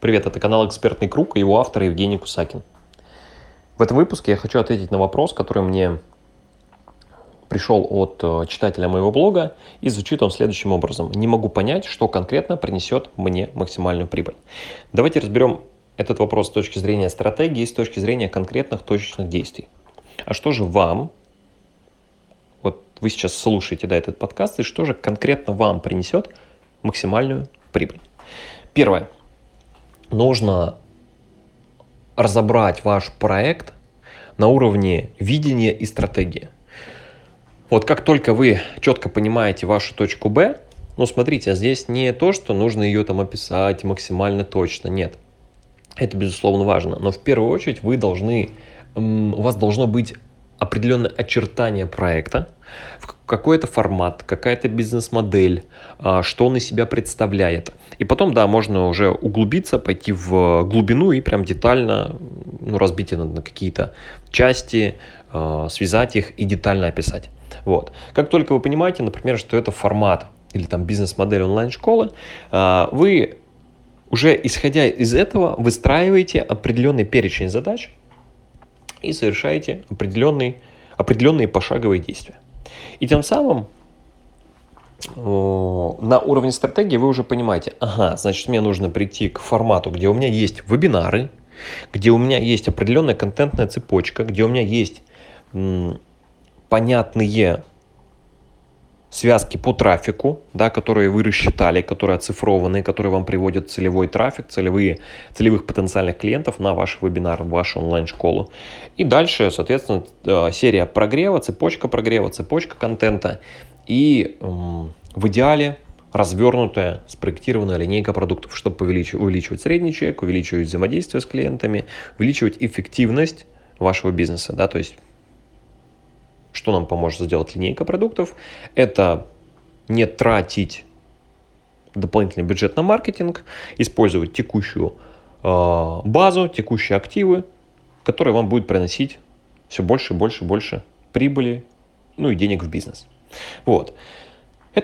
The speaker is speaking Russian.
Привет, это канал «Экспертный круг» и его автор Евгений Кусакин. В этом выпуске я хочу ответить на вопрос, который мне пришел от э, читателя моего блога, и звучит он следующим образом. Не могу понять, что конкретно принесет мне максимальную прибыль. Давайте разберем этот вопрос с точки зрения стратегии, с точки зрения конкретных точечных действий. А что же вам, вот вы сейчас слушаете да, этот подкаст, и что же конкретно вам принесет максимальную прибыль? Первое нужно разобрать ваш проект на уровне видения и стратегии. Вот как только вы четко понимаете вашу точку Б, ну смотрите, а здесь не то, что нужно ее там описать максимально точно, нет. Это безусловно важно, но в первую очередь вы должны, у вас должно быть определенное очертание проекта, какой-то формат, какая-то бизнес-модель, а, что он из себя представляет. И потом, да, можно уже углубиться, пойти в глубину и прям детально ну, разбить это на какие-то части, а, связать их и детально описать. Вот. Как только вы понимаете, например, что это формат или там бизнес-модель онлайн-школы, а, вы уже исходя из этого выстраиваете определенный перечень задач, и совершаете определенные, определенные пошаговые действия. И тем самым на уровне стратегии вы уже понимаете, ага, значит, мне нужно прийти к формату, где у меня есть вебинары, где у меня есть определенная контентная цепочка, где у меня есть понятные связки по трафику, да, которые вы рассчитали, которые оцифрованы, которые вам приводят целевой трафик, целевые, целевых потенциальных клиентов на ваш вебинар, в вашу онлайн-школу. И дальше, соответственно, э, серия прогрева, цепочка прогрева, цепочка контента и в идеале развернутая, спроектированная линейка продуктов, чтобы увеличивать, увеличивать средний чек, увеличивать взаимодействие с клиентами, увеличивать эффективность вашего бизнеса, да, то есть что нам поможет сделать линейка продуктов? Это не тратить дополнительный бюджет на маркетинг, использовать текущую э, базу, текущие активы, которые вам будут приносить все больше и больше и больше прибыли, ну и денег в бизнес. Вот.